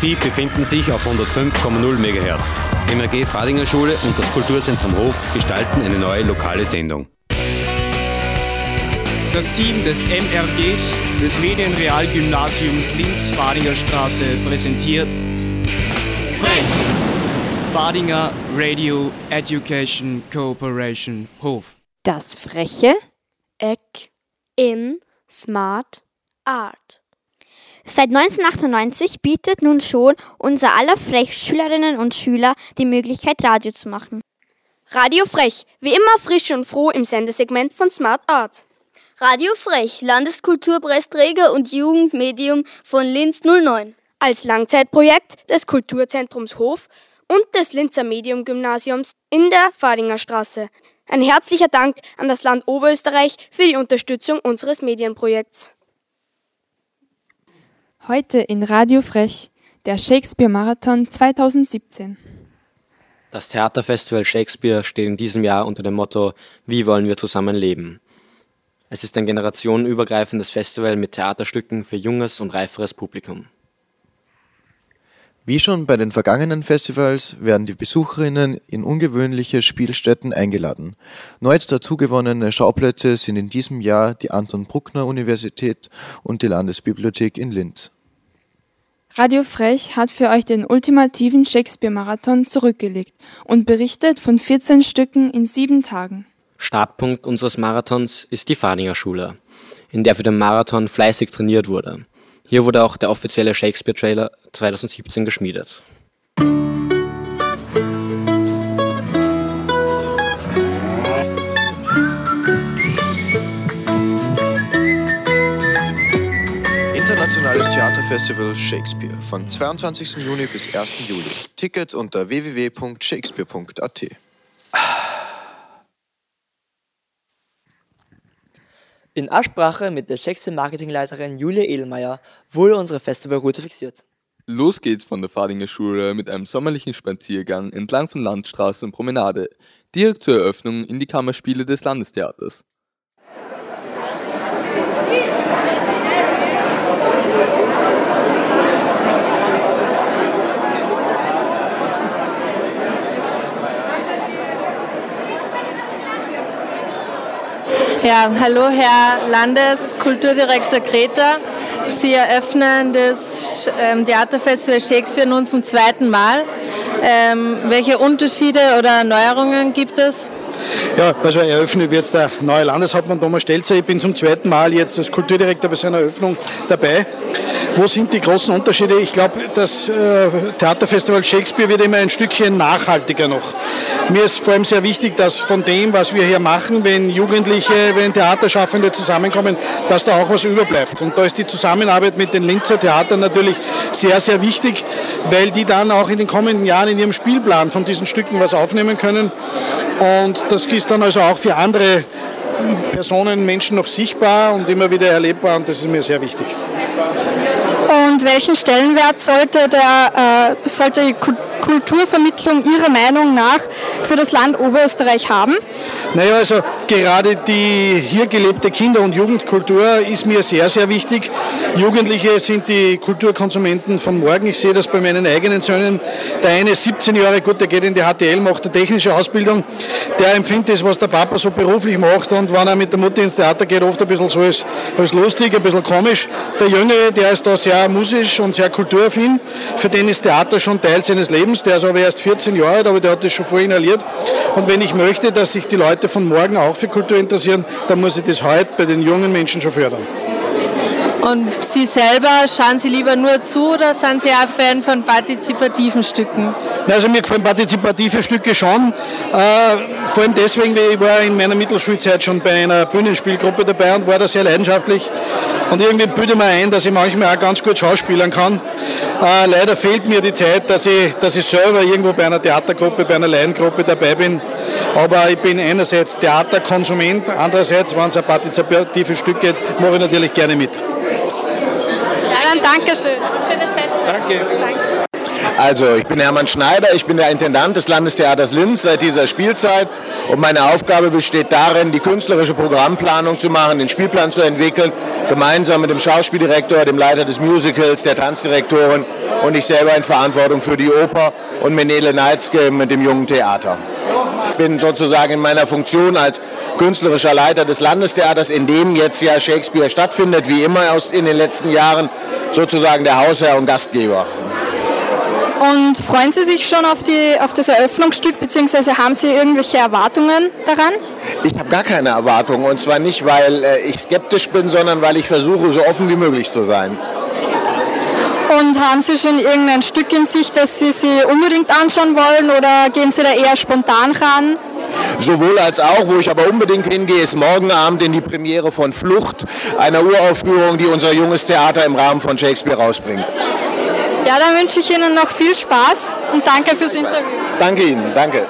Sie befinden sich auf 105,0 MHz. MRG Fadinger Schule und das Kulturzentrum Hof gestalten eine neue lokale Sendung. Das Team des MRGs des Medienrealgymnasiums Linz-Fadinger Straße präsentiert Frech! Fadinger Radio Education Cooperation Hof. Das freche Eck in Smart Art. Seit 1998 bietet nun schon unser aller Frech Schülerinnen und Schüler die Möglichkeit, Radio zu machen. Radio Frech, wie immer frisch und froh im Sendesegment von Smart Art. Radio Frech, Landeskulturpreisträger und Jugendmedium von Linz 09. Als Langzeitprojekt des Kulturzentrums Hof und des Linzer Medium-Gymnasiums in der Fadinger Straße. Ein herzlicher Dank an das Land Oberösterreich für die Unterstützung unseres Medienprojekts. Heute in Radio Frech, der Shakespeare-Marathon 2017. Das Theaterfestival Shakespeare steht in diesem Jahr unter dem Motto Wie wollen wir zusammen leben? Es ist ein generationenübergreifendes Festival mit Theaterstücken für junges und reiferes Publikum. Wie schon bei den vergangenen Festivals werden die Besucherinnen in ungewöhnliche Spielstätten eingeladen. Neu dazugewonnene Schauplätze sind in diesem Jahr die Anton Bruckner Universität und die Landesbibliothek in Linz. Radio Frech hat für euch den ultimativen Shakespeare-Marathon zurückgelegt und berichtet von 14 Stücken in sieben Tagen. Startpunkt unseres Marathons ist die Fadinger Schule, in der für den Marathon fleißig trainiert wurde. Hier wurde auch der offizielle Shakespeare-Trailer 2017 geschmiedet. Internationales Theaterfestival Shakespeare von 22. Juni bis 1. Juli. Tickets unter www.shakespeare.at. In Absprache mit der Shakespeare-Marketingleiterin Julia Edelmeier wurde unsere Festivalroute fixiert. Los geht's von der Fadinger Schule mit einem sommerlichen Spaziergang entlang von Landstraße und Promenade, direkt zur Eröffnung in die Kammerspiele des Landestheaters. Ja, hallo Herr Landeskulturdirektor Greta. Sie eröffnen das ähm, Theaterfestival Shakespeare nun zum zweiten Mal. Ähm, welche Unterschiede oder Neuerungen gibt es? Ja, also eröffnet wird der neue Landeshauptmann Thomas Stelzer. Ich bin zum zweiten Mal jetzt als Kulturdirektor bei seiner Eröffnung dabei. Wo sind die großen Unterschiede? Ich glaube, das äh, Theaterfestival Shakespeare wird immer ein Stückchen nachhaltiger noch. Mir ist vor allem sehr wichtig, dass von dem, was wir hier machen, wenn Jugendliche, wenn Theaterschaffende zusammenkommen, dass da auch was überbleibt. Und da ist die Zusammenarbeit mit den Linzer Theatern natürlich sehr, sehr wichtig, weil die dann auch in den kommenden Jahren in ihrem Spielplan von diesen Stücken was aufnehmen können. Und das ist dann also auch für andere Personen, Menschen noch sichtbar und immer wieder erlebbar und das ist mir sehr wichtig. Und welchen Stellenwert sollte, der, äh, sollte Kulturvermittlung Ihrer Meinung nach für das Land Oberösterreich haben? Naja, also gerade die hier gelebte Kinder- und Jugendkultur ist mir sehr, sehr wichtig. Jugendliche sind die Kulturkonsumenten von morgen. Ich sehe das bei meinen eigenen Söhnen. Der eine ist 17 Jahre, gut, der geht in die HTL, macht eine technische Ausbildung. Der empfindet das, was der Papa so beruflich macht und wenn er mit der Mutter ins Theater geht, oft ein bisschen so als, als lustig, ein bisschen komisch. Der Junge, der ist da sehr musisch und sehr kulturaffin. Für den ist Theater schon Teil seines Lebens. Der ist aber erst 14 Jahre alt, aber der hat das schon vorher inhaliert. Und wenn ich möchte, dass sich die Leute von morgen auch für Kultur interessieren, dann muss ich das heute bei den jungen Menschen schon fördern. Und Sie selber, schauen Sie lieber nur zu oder sind Sie auch Fan von partizipativen Stücken? Also mir gefallen partizipative Stücke schon. Äh, vor allem deswegen, weil ich war in meiner Mittelschulzeit schon bei einer Bühnenspielgruppe dabei und war da sehr leidenschaftlich. Und irgendwie bilde mir ein, dass ich manchmal auch ganz gut schauspielern kann. Äh, leider fehlt mir die Zeit, dass ich, dass ich selber irgendwo bei einer Theatergruppe, bei einer Laiengruppe dabei bin. Aber ich bin einerseits Theaterkonsument, andererseits, wenn es ein partizipatives Stück geht, mache ich natürlich gerne mit. Ja, dann Dankeschön. Schönes Fest. Danke. Danke. Also, ich bin Hermann Schneider, ich bin der Intendant des Landestheaters Linz seit dieser Spielzeit und meine Aufgabe besteht darin, die künstlerische Programmplanung zu machen, den Spielplan zu entwickeln, gemeinsam mit dem Schauspieldirektor, dem Leiter des Musicals, der Tanzdirektorin und ich selber in Verantwortung für die Oper und Menele Neitzke mit dem Jungen Theater. Ich bin sozusagen in meiner Funktion als künstlerischer Leiter des Landestheaters, in dem jetzt ja Shakespeare stattfindet, wie immer in den letzten Jahren, sozusagen der Hausherr und Gastgeber. Und freuen Sie sich schon auf, die, auf das Eröffnungsstück, beziehungsweise haben Sie irgendwelche Erwartungen daran? Ich habe gar keine Erwartungen und zwar nicht, weil äh, ich skeptisch bin, sondern weil ich versuche, so offen wie möglich zu sein. Und haben Sie schon irgendein Stück in sich, das Sie sich unbedingt anschauen wollen oder gehen Sie da eher spontan ran? Sowohl als auch, wo ich aber unbedingt hingehe, ist morgen Abend in die Premiere von Flucht, einer Uraufführung, die unser junges Theater im Rahmen von Shakespeare rausbringt. Ja, dann wünsche ich Ihnen noch viel Spaß und danke fürs Interview. Danke Ihnen, danke.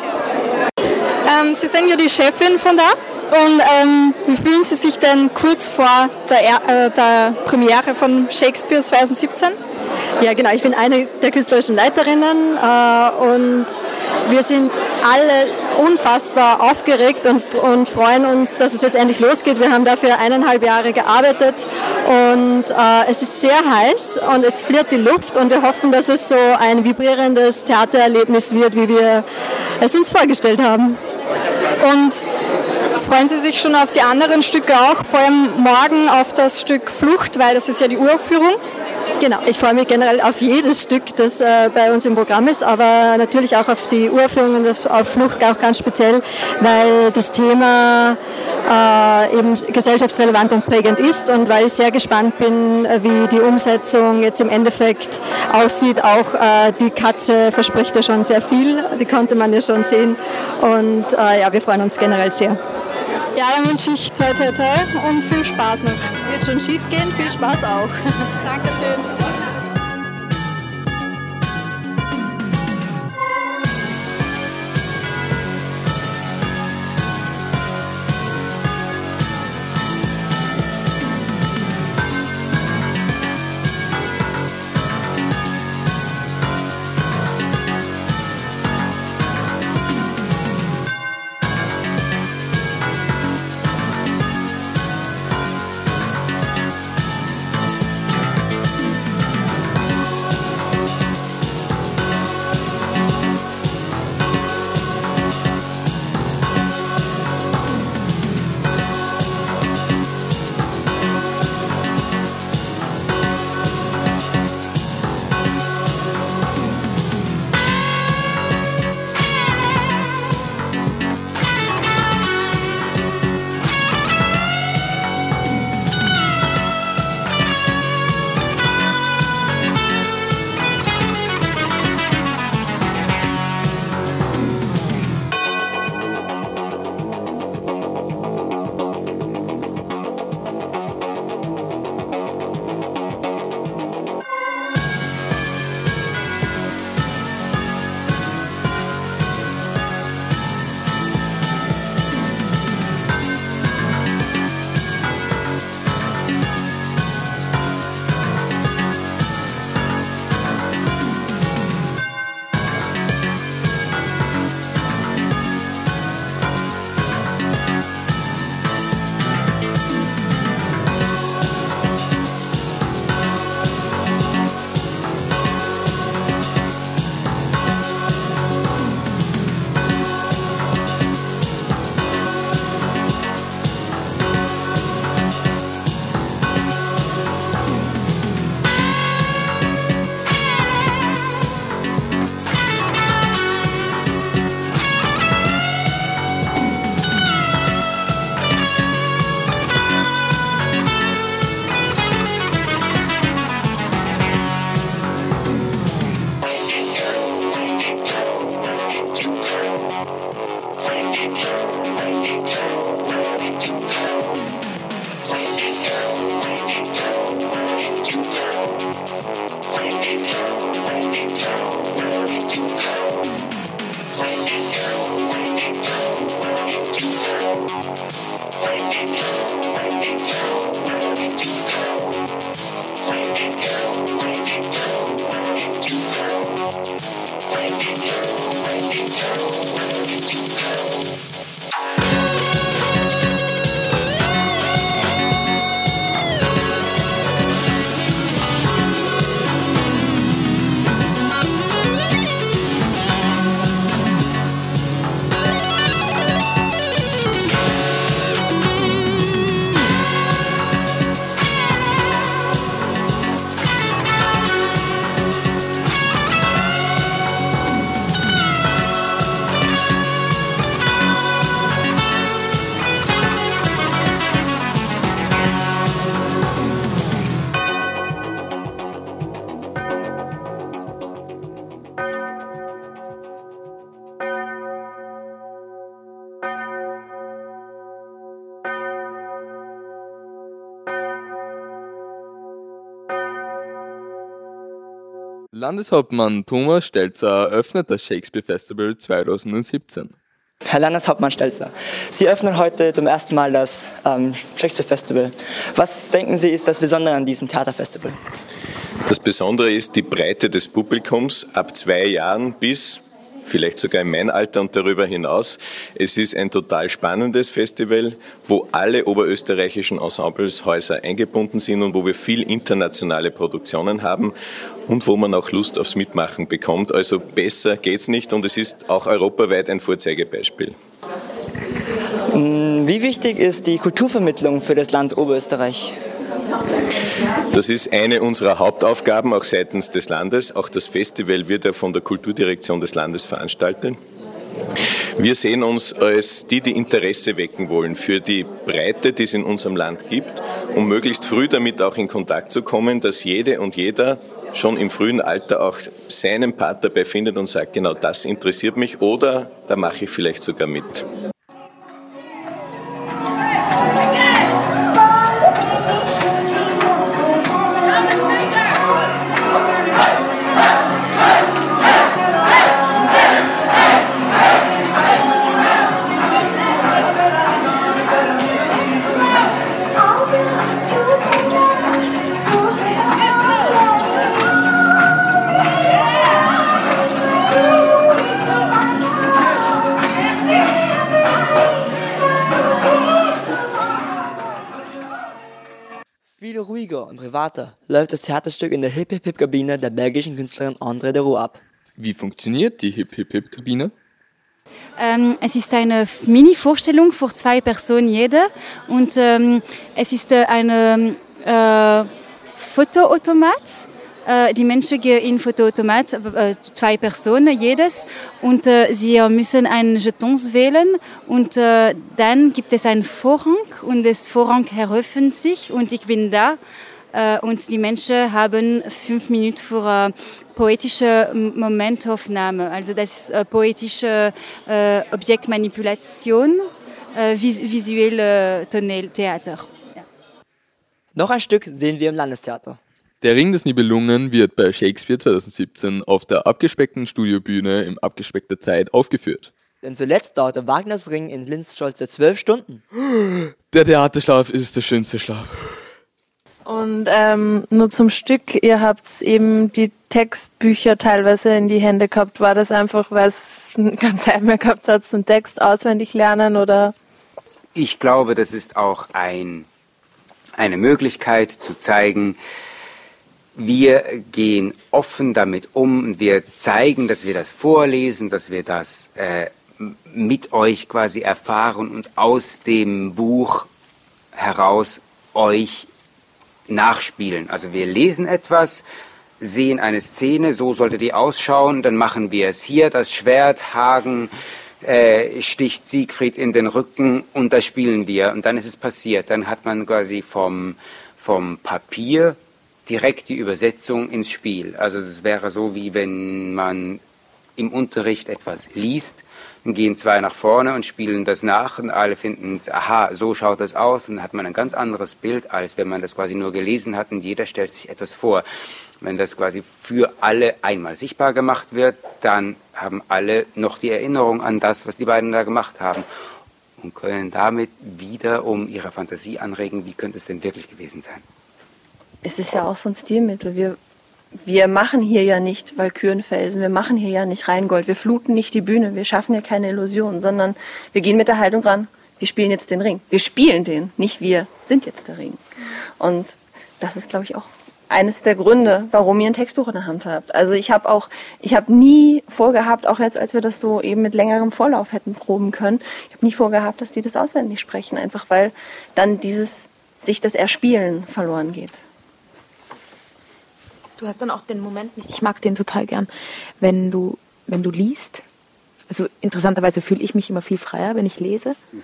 Ähm, Sie sind ja die Chefin von da. Und ähm, wie fühlen Sie sich denn kurz vor der, äh, der Premiere von Shakespeare 2017? Ja, genau. Ich bin eine der künstlerischen Leiterinnen äh, und wir sind alle unfassbar aufgeregt und, und, freuen uns, dass es jetzt endlich losgeht. Wir haben dafür eineinhalb Jahre gearbeitet und äh, es ist sehr heiß und es flirrt die Luft und wir hoffen, dass es so ein vibrierendes Theatererlebnis wird, wie wir es uns vorgestellt haben. Und freuen Sie sich schon auf die anderen Stücke auch, vor allem morgen auf das Stück Flucht, weil das ist ja die Uraufführung. Genau, ich freue mich generell auf jedes Stück, das äh, bei uns im Programm ist, aber natürlich auch auf die Uraufführungen, auf Flucht auch ganz speziell, weil das Thema äh, eben gesellschaftsrelevant und prägend ist und weil ich sehr gespannt bin, äh, wie die Umsetzung jetzt im Endeffekt aussieht. Auch äh, die Katze verspricht ja schon sehr viel, die konnte man ja schon sehen und äh, ja, wir freuen uns generell sehr. Ja, dann wünsche ich toi toi toi und viel Spaß noch. Wird schon schief gehen, viel Spaß auch. Dankeschön. Landeshauptmann Thomas Stelzer eröffnet das Shakespeare Festival 2017. Herr Landeshauptmann Stelzer, Sie öffnen heute zum ersten Mal das ähm, Shakespeare Festival. Was denken Sie ist das Besondere an diesem Theaterfestival? Das Besondere ist die Breite des Publikums ab zwei Jahren bis vielleicht sogar in mein Alter und darüber hinaus. Es ist ein total spannendes Festival, wo alle oberösterreichischen Ensembleshäuser eingebunden sind und wo wir viel internationale Produktionen haben und wo man auch Lust aufs Mitmachen bekommt. Also besser geht's nicht und es ist auch europaweit ein Vorzeigebeispiel. Wie wichtig ist die Kulturvermittlung für das Land Oberösterreich? Das ist eine unserer Hauptaufgaben auch seitens des Landes. Auch das Festival wird ja von der Kulturdirektion des Landes veranstaltet. Wir sehen uns als die, die Interesse wecken wollen für die Breite, die es in unserem Land gibt, um möglichst früh damit auch in Kontakt zu kommen, dass jede und jeder schon im frühen Alter auch seinen Part dabei findet und sagt, genau das interessiert mich oder da mache ich vielleicht sogar mit. Läuft das Theaterstück in der Hip-Hip-Hip-Kabine der belgischen Künstlerin André de Roux ab. Wie funktioniert die Hip-Hip-Hip-Kabine? Ähm, es ist eine Mini-Vorstellung für zwei Personen jede und ähm, es ist äh, ein äh, Fotoautomat äh, die Menschen gehen in Fotoautomat, äh, zwei Personen jedes, und sie müssen einen Jetons wählen und dann gibt es einen Vorhang und das Vorhang eröffnet sich und ich bin da und die Menschen haben fünf Minuten für poetische Momentaufnahme, also das ist poetische Objektmanipulation, visuelle Toneltheater. Ja. Noch ein Stück sehen wir im Landestheater. Der Ring des Nibelungen wird bei Shakespeare 2017 auf der abgespeckten Studiobühne im abgespeckter Zeit aufgeführt. Denn zuletzt dauerte Wagners Ring in Linz stolze zwölf Stunden. Der Theaterschlaf ist der schönste Schlaf. Und ähm, nur zum Stück, ihr habt eben die Textbücher teilweise in die Hände gehabt. War das einfach, weil es Zeit mehr gehabt hat zum Text auswendig lernen oder? Ich glaube, das ist auch ein, eine Möglichkeit zu zeigen, wir gehen offen damit um wir zeigen, dass wir das vorlesen, dass wir das äh, mit euch quasi erfahren und aus dem Buch heraus euch nachspielen. Also wir lesen etwas, sehen eine Szene, so sollte die ausschauen, dann machen wir es hier, das Schwert, Hagen äh, sticht Siegfried in den Rücken und da spielen wir und dann ist es passiert. Dann hat man quasi vom, vom Papier direkt die Übersetzung ins Spiel. Also das wäre so, wie wenn man im Unterricht etwas liest, dann gehen zwei nach vorne und spielen das nach und alle finden es, aha, so schaut das aus und dann hat man ein ganz anderes Bild, als wenn man das quasi nur gelesen hat und jeder stellt sich etwas vor. Wenn das quasi für alle einmal sichtbar gemacht wird, dann haben alle noch die Erinnerung an das, was die beiden da gemacht haben und können damit wieder um ihre Fantasie anregen, wie könnte es denn wirklich gewesen sein es ist ja auch so ein Stilmittel. Wir, wir machen hier ja nicht Walkürenfelsen, wir machen hier ja nicht Rheingold, wir fluten nicht die Bühne, wir schaffen ja keine Illusion, sondern wir gehen mit der Haltung ran, wir spielen jetzt den Ring. Wir spielen den, nicht wir sind jetzt der Ring. Und das ist, glaube ich, auch eines der Gründe, warum ihr ein Textbuch in der Hand habt. Also ich habe auch, ich habe nie vorgehabt, auch jetzt, als wir das so eben mit längerem Vorlauf hätten proben können, ich habe nie vorgehabt, dass die das auswendig sprechen, einfach weil dann dieses sich das Erspielen verloren geht. Du hast dann auch den Moment nicht, ich mag den total gern, wenn du, wenn du liest. Also interessanterweise fühle ich mich immer viel freier, wenn ich lese. Mhm.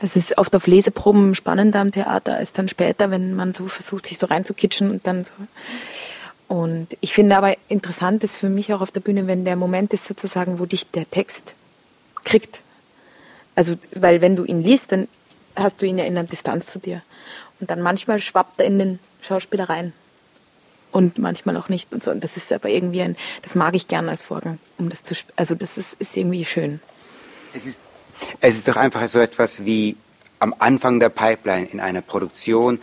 Es ist oft auf Leseproben spannender am Theater als dann später, wenn man so versucht, sich so reinzukitschen und dann so. Und ich finde aber interessant ist für mich auch auf der Bühne, wenn der Moment ist sozusagen, wo dich der Text kriegt. Also, weil wenn du ihn liest, dann hast du ihn ja in einer Distanz zu dir. Und dann manchmal schwappt er in den Schauspieler rein. Und manchmal auch nicht und so. Und das ist aber irgendwie ein, das mag ich gerne als Vorgang, um das zu, also das ist, ist irgendwie schön. Es ist, es ist doch einfach so etwas wie am Anfang der Pipeline in einer Produktion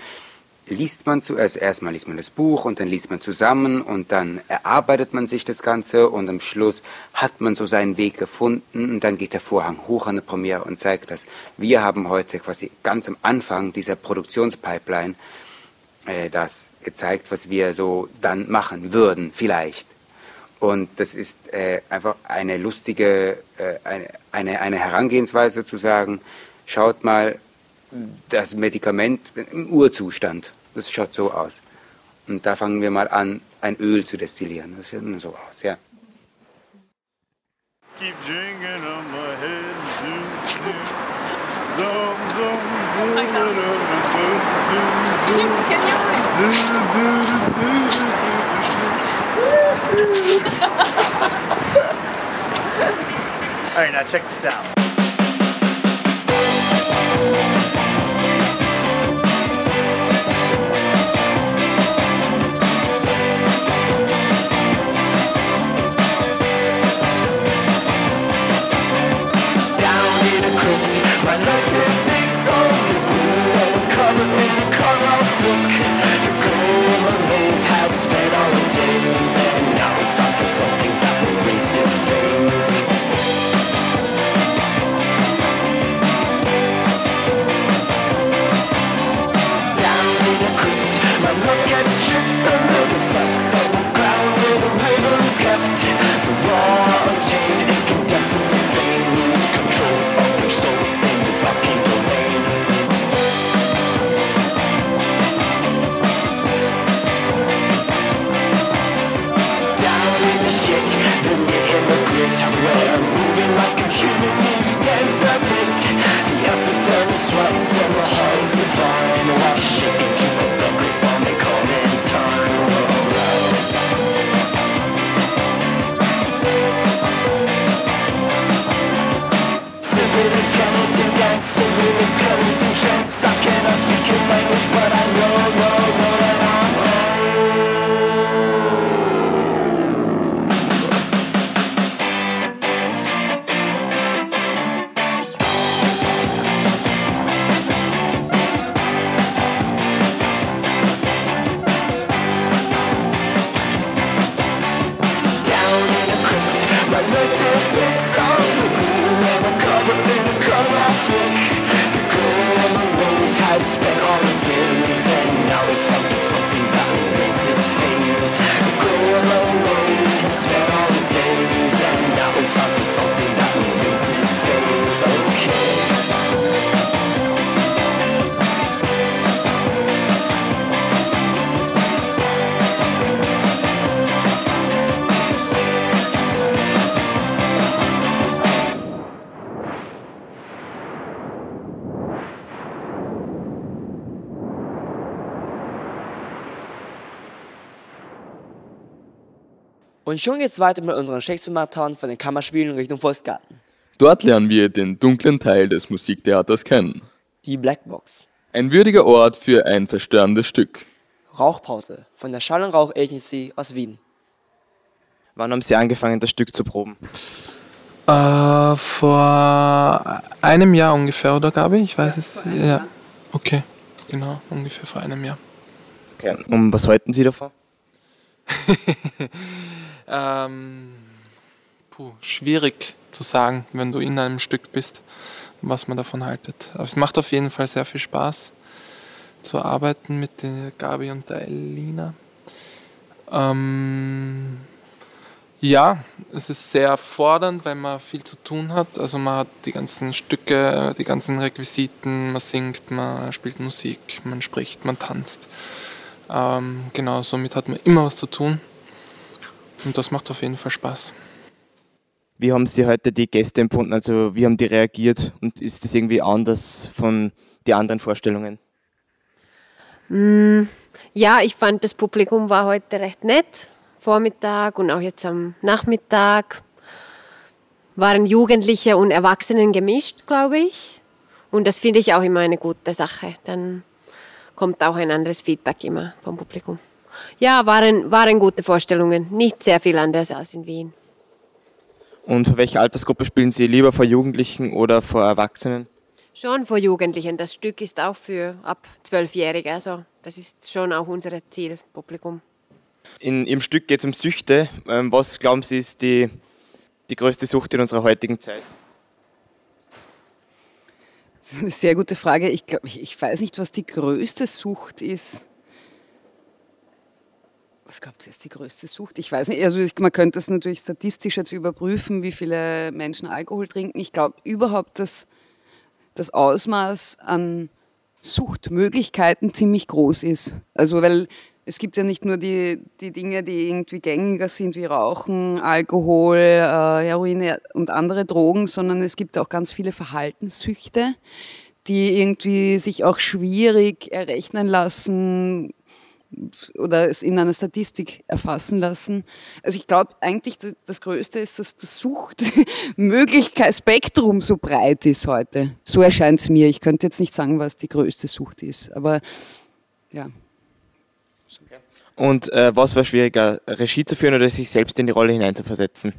liest man zuerst, erstmal liest man das Buch und dann liest man zusammen und dann erarbeitet man sich das Ganze und am Schluss hat man so seinen Weg gefunden und dann geht der Vorhang hoch an der Premiere und zeigt das. Wir haben heute quasi ganz am Anfang dieser Produktionspipeline äh, das gezeigt, was wir so dann machen würden, vielleicht. Und das ist äh, einfach eine lustige, äh, eine, eine, Herangehensweise zu sagen, schaut mal, das Medikament im Urzustand, das schaut so aus. Und da fangen wir mal an, ein Öl zu destillieren. Das sieht so aus, ja. Keep drinking on my head. Zoom, zoom, All right, now check this out. Und schon geht's weiter mit unserem Shakespeare-Marathon von den Kammerspielen Richtung Volksgarten. Dort lernen wir den dunklen Teil des Musiktheaters kennen. Die Blackbox. Ein würdiger Ort für ein verstörendes Stück. Rauchpause von der Schall- und Rauch Agency aus Wien. Wann haben Sie angefangen, das Stück zu proben? Äh, vor einem Jahr ungefähr, oder Gabi? Ich weiß es. Ja. Okay, genau, ungefähr vor einem Jahr. Okay. Und was halten Sie davon? Ähm, puh, schwierig zu sagen, wenn du in einem Stück bist, was man davon haltet. Aber es macht auf jeden Fall sehr viel Spaß zu arbeiten mit der Gabi und der Elina. Ähm, ja, es ist sehr fordernd, weil man viel zu tun hat. Also man hat die ganzen Stücke, die ganzen Requisiten, man singt, man spielt Musik, man spricht, man tanzt. Ähm, genau, somit hat man immer was zu tun. Und das macht auf jeden Fall Spaß. Wie haben Sie heute die Gäste empfunden? Also wie haben die reagiert und ist das irgendwie anders von den anderen Vorstellungen? Mm, ja, ich fand das Publikum war heute recht nett. Vormittag und auch jetzt am Nachmittag waren Jugendliche und Erwachsenen gemischt, glaube ich. Und das finde ich auch immer eine gute Sache. Dann kommt auch ein anderes Feedback immer vom Publikum. Ja, waren, waren gute Vorstellungen. Nicht sehr viel anders als in Wien. Und für welche Altersgruppe spielen Sie lieber vor Jugendlichen oder vor Erwachsenen? Schon vor Jugendlichen. Das Stück ist auch für ab Zwölfjährige. Also das ist schon auch unser Zielpublikum. In Ihrem Stück geht es um Süchte. Ähm, Was glauben Sie ist die, die größte Sucht in unserer heutigen Zeit? Das ist eine sehr gute Frage. Ich glaube, ich, ich weiß nicht, was die größte Sucht ist. Was glaubt ihr, ist die größte Sucht? Ich weiß nicht. Also ich, man könnte es natürlich statistisch jetzt überprüfen, wie viele Menschen Alkohol trinken. Ich glaube überhaupt, dass das Ausmaß an Suchtmöglichkeiten ziemlich groß ist. Also weil es gibt ja nicht nur die, die Dinge, die irgendwie gängiger sind, wie Rauchen, Alkohol, äh, Heroin und andere Drogen, sondern es gibt auch ganz viele Verhaltenssüchte, die irgendwie sich auch schwierig errechnen lassen oder es in einer Statistik erfassen lassen. Also ich glaube eigentlich, das, Größte ist, dass das Suchtmöglichkeitsspektrum so breit ist heute. So erscheint es mir. Ich könnte jetzt nicht sagen, was die größte Sucht ist, aber ja. Und äh, was war schwieriger, Regie zu führen oder sich selbst in die Rolle hineinzuversetzen?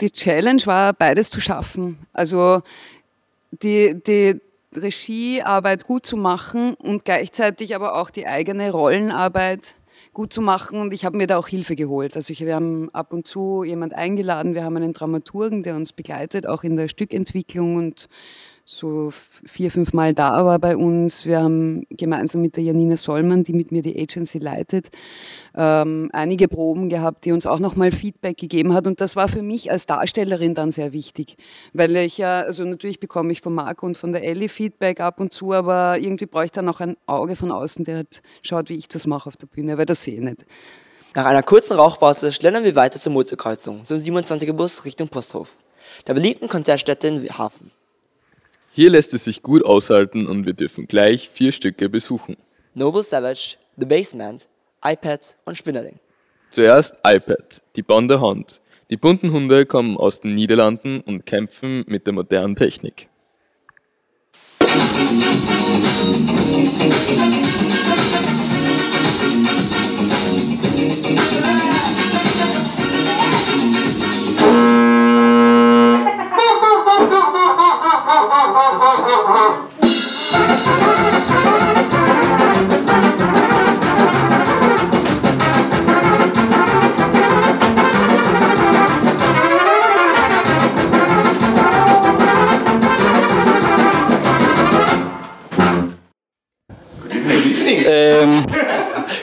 Die Challenge war, beides zu schaffen. Also die, die Regiearbeit gut zu machen und gleichzeitig aber auch die eigene Rollenarbeit gut zu machen. Und ich habe mir da auch Hilfe geholt. Also ich, wir haben ab und zu jemand eingeladen. Wir haben einen Dramaturgen, der uns begleitet, auch in der Stückentwicklung und so vier, fünf Mal da war bei uns. Wir haben gemeinsam mit der Janina Sollmann, die mit mir die Agency leitet, ähm, einige Proben gehabt, die uns auch nochmal Feedback gegeben hat. Und das war für mich als Darstellerin dann sehr wichtig, weil ich ja, also natürlich bekomme ich von Marco und von der Ellie Feedback ab und zu, aber irgendwie brauche ich dann auch ein Auge von außen, der halt schaut, wie ich das mache auf der Bühne, weil das sehe ich nicht. Nach einer kurzen Rauchpause schlendern wir weiter zur Mozartkreuzung, zum 27er Bus Richtung Posthof, der beliebten Konzertstätte in Hafen. Hier lässt es sich gut aushalten und wir dürfen gleich vier Stücke besuchen. Noble Savage, The Basement, iPad und Spinnerling. Zuerst iPad, die Bonde Hund. Die bunten Hunde kommen aus den Niederlanden und kämpfen mit der modernen Technik. Um,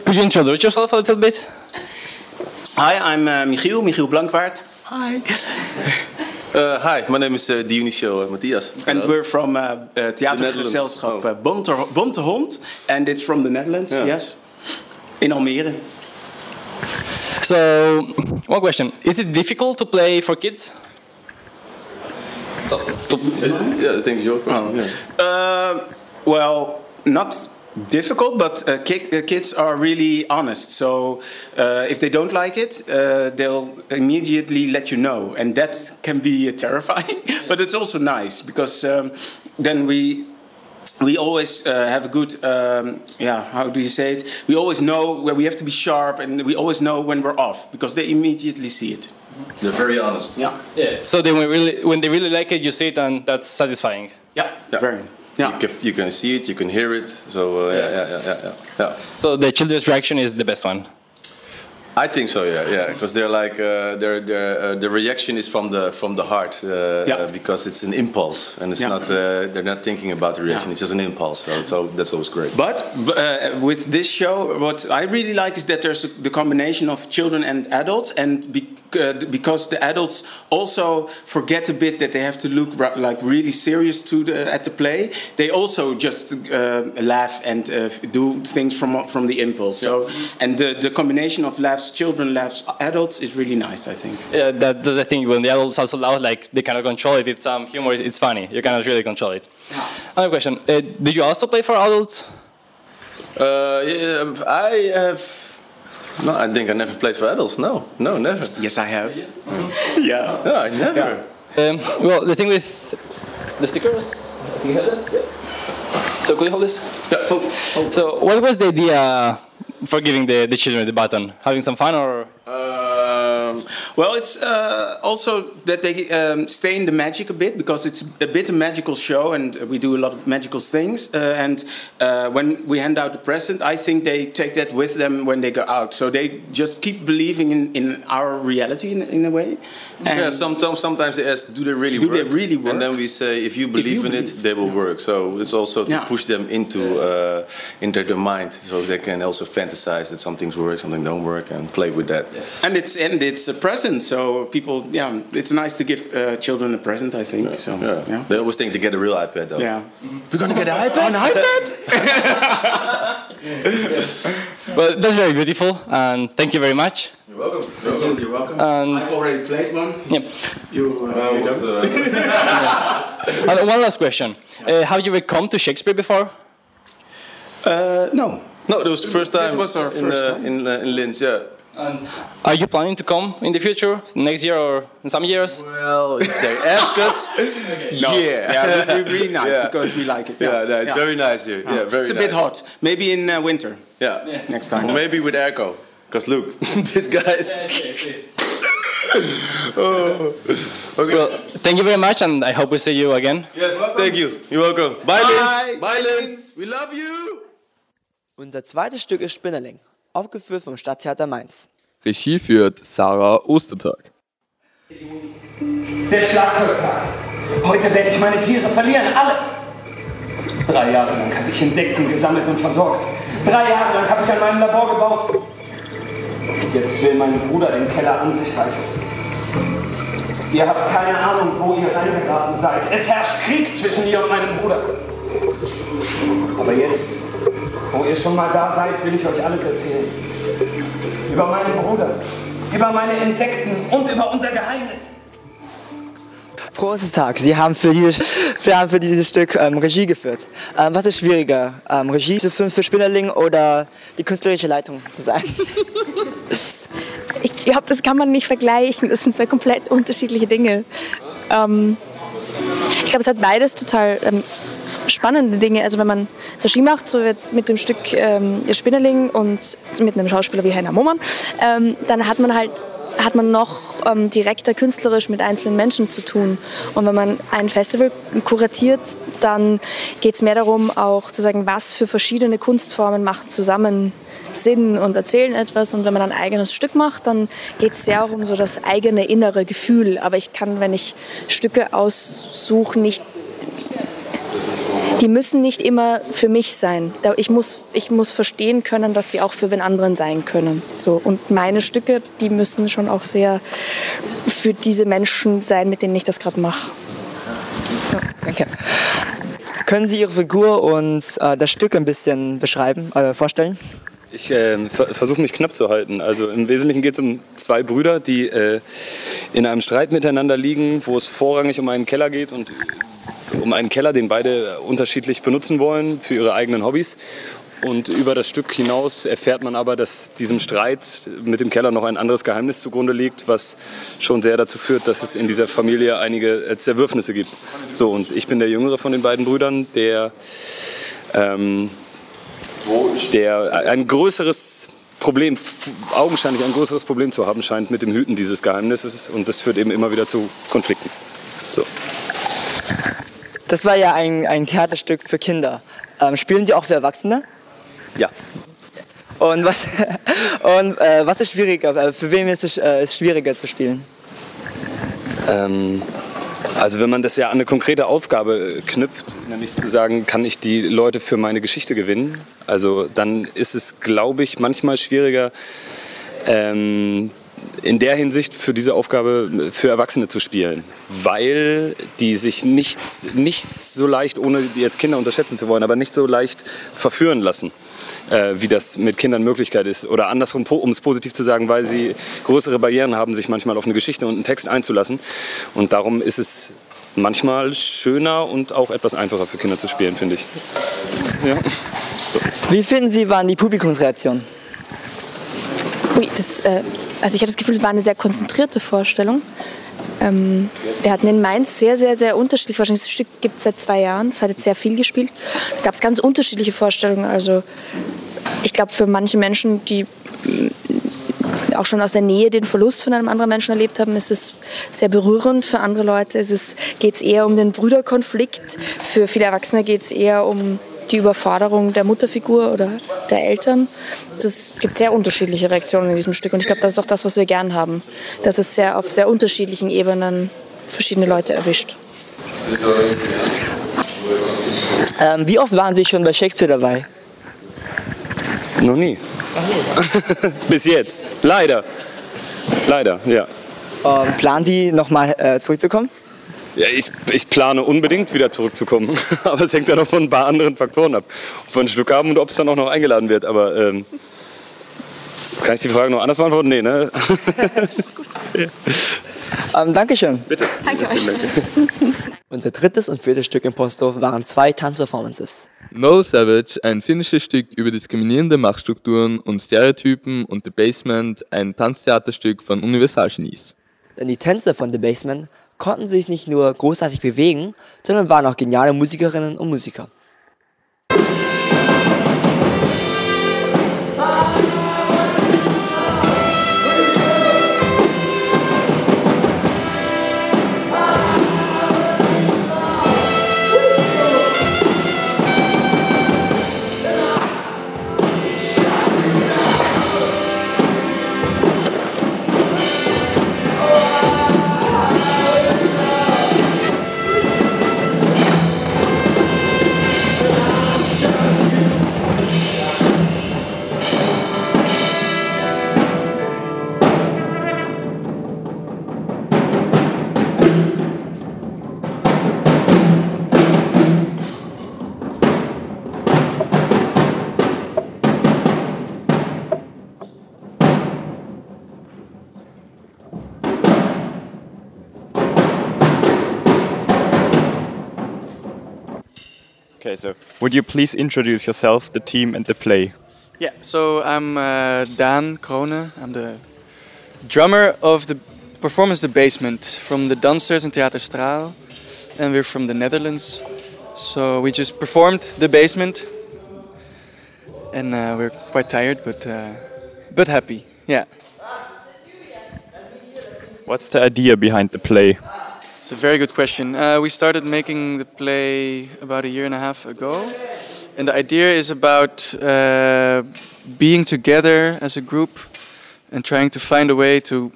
could you introduce yourself a little bit? Hi, I'm uh, Michiel, Michiel Blankwaard. Hi. Uh, hi, my name is uh, Dionisio Matthias. And we're from uh, uh, theatergezelschap Oh. uh, Bonte, Bonte Hond, and it's from the Netherlands, Yeah. yes. In Almere. So, one question: Is it difficult to play for kids? Yeah, I think it's your question. yeah. Uh, well, not difficult, but uh, ki- uh, kids are really honest. So uh, if they don't like it, uh, they'll immediately let you know, and that can be uh, terrifying. but it's also nice because um, then we. We always uh, have a good, um, yeah. How do you say it? We always know where we have to be sharp, and we always know when we're off because they immediately see it. They're very honest. Yeah. Yeah. So then, when really, when they really like it, you see it, and that's satisfying. Yeah. Very. You, can, you can see it, you can hear it. So uh, yeah, yeah, yeah, yeah, yeah, yeah. So the children's reaction is the best one. I think so, yeah, yeah, because they're like uh, their their uh, the reaction is from the from the heart, uh, Yeah. uh, because it's an impulse and it's Yeah. not uh, they're not thinking about the reaction. Yeah. It's just an impulse, so, so that's always great. But uh, with this show, what I really like is that there's the combination of children and adults, and be, because the adults also forget a bit that they have to look like really serious to the, at the play. They also just uh, laugh and uh, do things from from the impulse. So, and the, the combination of laughs, children laughs, adults is really nice. I think. Yeah, that, that's the thing. When the adults are so loud, like they cannot control it. It's um, humor. It's funny. You cannot really control it. Another question: uh, Did you also play for adults? Uh, yeah, I have. No, I think I never played for adults. No, no, never. Yes, I have. Yeah. No, I never. Um, well, the thing with the stickers, you have that? So could you hold this? Yeah. So what was the idea for giving the, the children the button? Having some fun or? Uh, Um, well, it's uh, also that they um, stay in the magic a bit because it's a bit a magical show and we do a lot of magical things. Uh, and uh, when we hand out the present, I think they take that with them when they go out. So they just keep believing in, in our reality in, in a way. And yeah, sometimes sometimes they ask, do they really Do work? they really work? And then we say, if you believe in it, they will work. So it's also to Yeah. push them into uh, into their mind, so they can also fantasize that some things work, something don't work, and play with that. and it's and it's a present, so people, yeah, it's nice to give uh, children a present. I think so. Yeah. They always think to get a real iPad though. Yeah. We're gonna get an iPad. An iPad? Well, that's very beautiful, and thank you very much. You're welcome. Thank you. You're welcome. And- I've already played one. Yep. You, uh, you don't? And one last question: uh, Have you ever come to Shakespeare before? Uh, no. No, it was the first time. This was our in, first uh, time. in, uh, in Linz. Yeah. And are you planning to come in the future, next year or in some years? Well, if they ask us, No. yeah, Yeah, it would be really nice Yeah. because we like it. Yeah, no, it's Yeah. very nice here. Yeah, very It's a nice. bit hot. Maybe in uh, winter. Yeah. Next time. Or maybe with airco. Because look, this guy is. oh. Okay. Well, thank you very much, and I hope we see you again. yes, thank you. You're welcome. Bye, Linz. Bye, Linz. We love you. Unser zweites Stück ist Spinnerling, aufgeführt vom Stadttheater Mainz. Regie führt Sarah Ostertag. Der Schlagzeugtag. Heute werde ich meine Tiere verlieren, alle. Drei Jahre lang habe ich Insekten gesammelt und versorgt. Drei Jahre lang habe ich an meinem Labor gebaut. Jetzt will mein Bruder den Keller an sich reißen. Ihr habt keine Ahnung, wo ihr reingeraten seid. Es herrscht Krieg zwischen mir und meinem Bruder. Aber jetzt, wo ihr schon mal da seid, will ich euch alles erzählen. Über meinen Bruder, über meine Insekten und über unser Geheimnis. Frohes Tag. Sie haben für dieses, Sie haben für dieses Stück ähm, Regie geführt. Ähm, was ist schwieriger, ähm, Regie zu führen für Spinnerling oder die künstlerische Leitung zu sein? Ich glaube, das kann man nicht vergleichen. Das sind zwei komplett unterschiedliche Dinge. Ähm, ich glaube, es hat beides total ähm, spannende Dinge. Also wenn man Regie macht, so jetzt mit dem Stück ähm, Ihr Spinnerling und mit einem Schauspieler wie Heiner Mohmann, ähm, dann hat man halt hat man noch ähm, direkter künstlerisch mit einzelnen Menschen zu tun. Und wenn man ein Festival kuratiert, dann geht es mehr darum, auch zu sagen, was für verschiedene Kunstformen machen zusammen Sinn und erzählen etwas. Und wenn man ein eigenes Stück macht, dann geht es sehr auch um so das eigene innere Gefühl. Aber ich kann, wenn ich Stücke aussuche, nicht die müssen nicht immer für mich sein. Ich muss, ich muss verstehen können, dass die auch für wen anderen sein können. So. Und meine Stücke, die müssen schon auch sehr für diese Menschen sein, mit denen ich das gerade mache. Danke. Können Sie Ihre Figur und äh, das Stück ein bisschen beschreiben, äh, vorstellen? Ich äh, ver versuche mich knapp zu halten. Also im Wesentlichen geht es um zwei Brüder, die äh, in einem Streit miteinander liegen, wo es vorrangig um einen Keller geht und um einen Keller, den beide unterschiedlich benutzen wollen für ihre eigenen Hobbys. Und über das Stück hinaus erfährt man aber, dass diesem Streit mit dem Keller noch ein anderes Geheimnis zugrunde liegt, was schon sehr dazu führt, dass es in dieser Familie einige äh, Zerwürfnisse gibt. So, und ich bin der jüngere von den beiden Brüdern, der ähm, der ein größeres Problem, augenscheinlich ein größeres Problem zu haben scheint mit dem Hüten dieses Geheimnisses und das führt eben immer wieder zu Konflikten. So. Das war ja ein, ein Theaterstück für Kinder. Ähm, spielen Sie auch für Erwachsene? Ja. Und was, und, äh, was ist schwieriger? Äh, Für wen ist es äh, ist schwieriger zu spielen? Ähm, also wenn man das ja an eine konkrete Aufgabe äh, knüpft, nämlich zu sagen, kann ich die Leute für meine Geschichte gewinnen, also dann ist es, glaube ich, manchmal schwieriger, ähm, in der Hinsicht für diese Aufgabe für Erwachsene zu spielen, weil die sich nicht, nicht so leicht, ohne jetzt Kinder unterschätzen zu wollen, aber nicht so leicht verführen lassen, äh, wie das mit Kindern Möglichkeit ist. Oder andersrum, um es positiv zu sagen, weil sie größere Barrieren haben, sich manchmal auf eine Geschichte und einen Text einzulassen. Und darum ist es manchmal schöner und auch etwas einfacher für Kinder zu spielen, finde ich. Ja. Wie finden Sie, waren die Publikumsreaktionen? Ui, das, äh, also ich hatte das Gefühl, es war eine sehr konzentrierte Vorstellung. Ähm, wir hatten in Mainz sehr, sehr, sehr unterschiedlich. Wahrscheinlich das Stück gibt es seit zwei Jahren. Das hat jetzt sehr viel gespielt. Da gab es ganz unterschiedliche Vorstellungen. Also ich glaube, für manche Menschen, die auch schon aus der Nähe den Verlust von einem anderen Menschen erlebt haben, ist es sehr berührend. Für andere Leute geht es eher um den Brüderkonflikt. Für viele Erwachsene geht es eher um die Überforderung der Mutterfigur oder der Eltern. Es gibt sehr unterschiedliche Reaktionen in diesem Stück und ich glaube, das ist auch das, was wir gern haben, dass es sehr auf sehr unterschiedlichen Ebenen verschiedene Leute erwischt. Ähm, wie oft waren Sie schon bei Shakespeare dabei? Noch nie. Bis jetzt. Leider. Leider, ja. Ähm, planen Sie nochmal äh, zurückzukommen? Ja, ich, ich plane unbedingt wieder zurückzukommen. Aber es hängt ja noch von ein paar anderen Faktoren ab. Ob wir ein Stück haben und ob es dann auch noch eingeladen wird. Aber ähm, kann ich die Frage noch anders beantworten? Nee, ne? ähm, Dankeschön. Bitte. Danke euch. Unser drittes und viertes Stück im Posthof waren zwei Tanzperformances. No Savage, ein finnisches Stück über diskriminierende Machtstrukturen und Stereotypen und The Basement, ein Tanztheaterstück von Universalgenies. Denn die Tänzer von The Basement konnten sich nicht nur großartig bewegen, sondern waren auch geniale Musikerinnen und Musiker. Would you please introduce yourself, the team, and the play? Yeah, so I'm uh, Dan Krone. I'm the drummer of the performance The Basement from the Dancers in Theater Straal, and we're from the Netherlands. So we just performed The Basement, and uh, we're quite tired, but uh, but happy. Yeah. What's the idea behind the play? It's a very good question. Uh, we started making the play about a year and a half ago, and the idea is about uh, being together as a group and trying to find a way to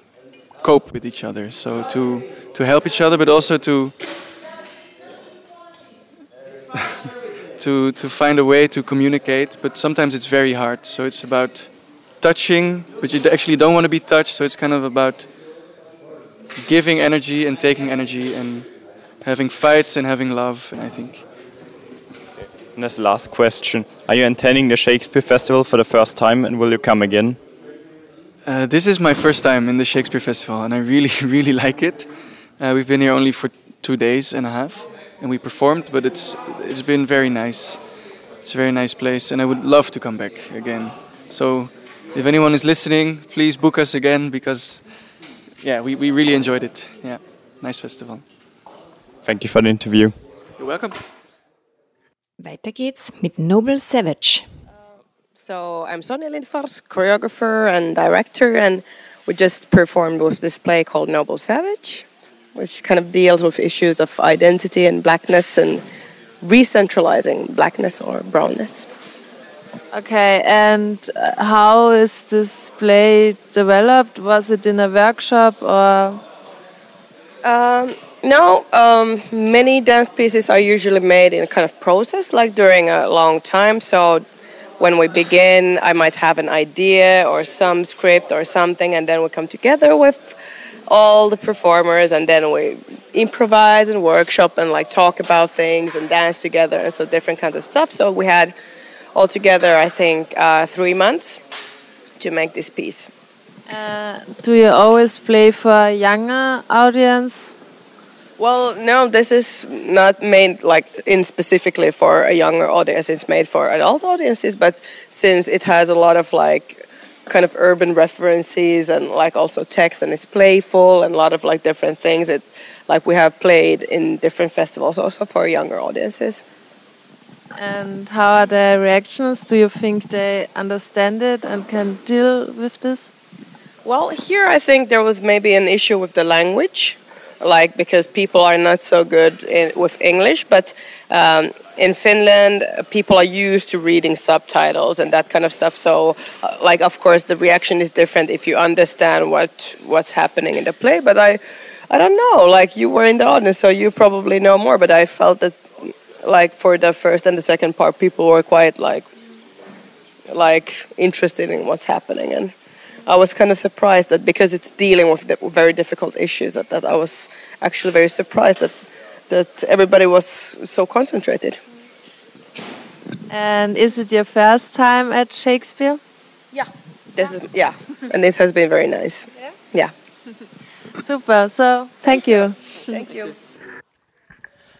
cope with each other. So to to help each other, but also to to to find a way to communicate. But sometimes it's very hard. So it's about touching, but you actually don't want to be touched. So it's kind of about giving energy and taking energy and having fights and having love, and I think. And the last question, are you attending the Shakespeare Festival for the first time and will you come again? Uh, this is my first time in the Shakespeare Festival, and I really, really like it. Uh, we've been here only for two days and a half, and we performed, but it's it's been very nice. It's a very nice place, and I would love to come back again. So, if anyone is listening, please book us again because yeah, we, we really enjoyed it. Yeah, nice festival. Thank you for the interview. You're welcome. Weiter geht's mit Noble Savage. So I'm Sonia Lindfors, choreographer and director, and we just performed with this play called Noble Savage, which kind of deals with issues of identity and blackness and re-centralizing blackness or brownness. Okay, and uh, how is this play developed? Was it in a workshop or? Um, no, um, many dance pieces are usually made in a kind of process, like during a long time. So when we begin, I might have an idea or some script or something, and then we come together with all the performers, and then we improvise and workshop and like talk about things and dance together, and so different kinds of stuff. So we had altogether, I think, uh, three months to make this piece. Uh, do you always play for a younger audience? Well, no, this is not made like in specifically for a younger audience. It's made for adult audiences, but since it has a lot of like kind of urban references and like also text and it's playful and a lot of like different things it like we have played in different festivals also for younger audiences. And how are their reactions? Do you think they understand it and can deal with this? Well, here I think there was maybe an issue with the language, like because people are not so good in, with English, but um, in Finland, people are used to reading subtitles and that kind of stuff. So, uh, like, of course, the reaction is different if you understand what what's happening in the play. But I, I don't know. Like, you were in the audience, so you probably know more. But I felt that, like, for the first and the second part, people were quite like, like interested in what's happening and. I was kind of surprised that because it's dealing with di- very difficult issues, that, that I was actually very surprised that that everybody was so concentrated. And is it your first time at Shakespeare? Yeah. This is yeah, and it has been very nice. Yeah. Super, so thank you. Thank you.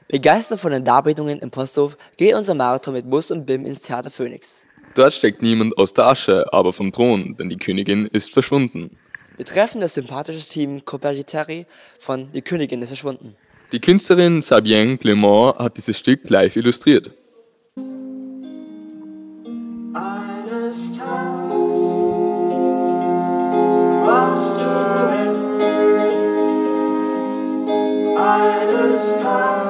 Begeistert von den Darbietungen im Posthof geht unser Marathon mit Bus und BIM ins Theater Phoenix. Dort steckt niemand aus der Asche, aber vom Thron, denn die Königin ist verschwunden. Wir treffen das sympathische Team Copertiteri von Die Königin ist verschwunden. Die Künstlerin Sabienne Clément hat dieses Stück live illustriert. Eines Tages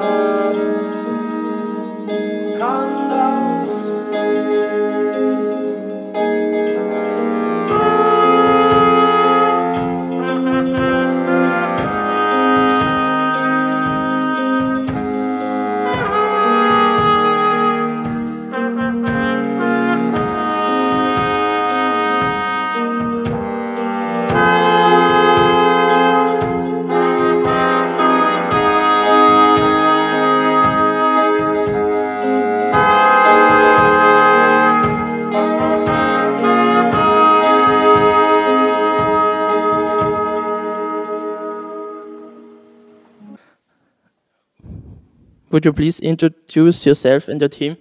Would you please introduce yourself and your team?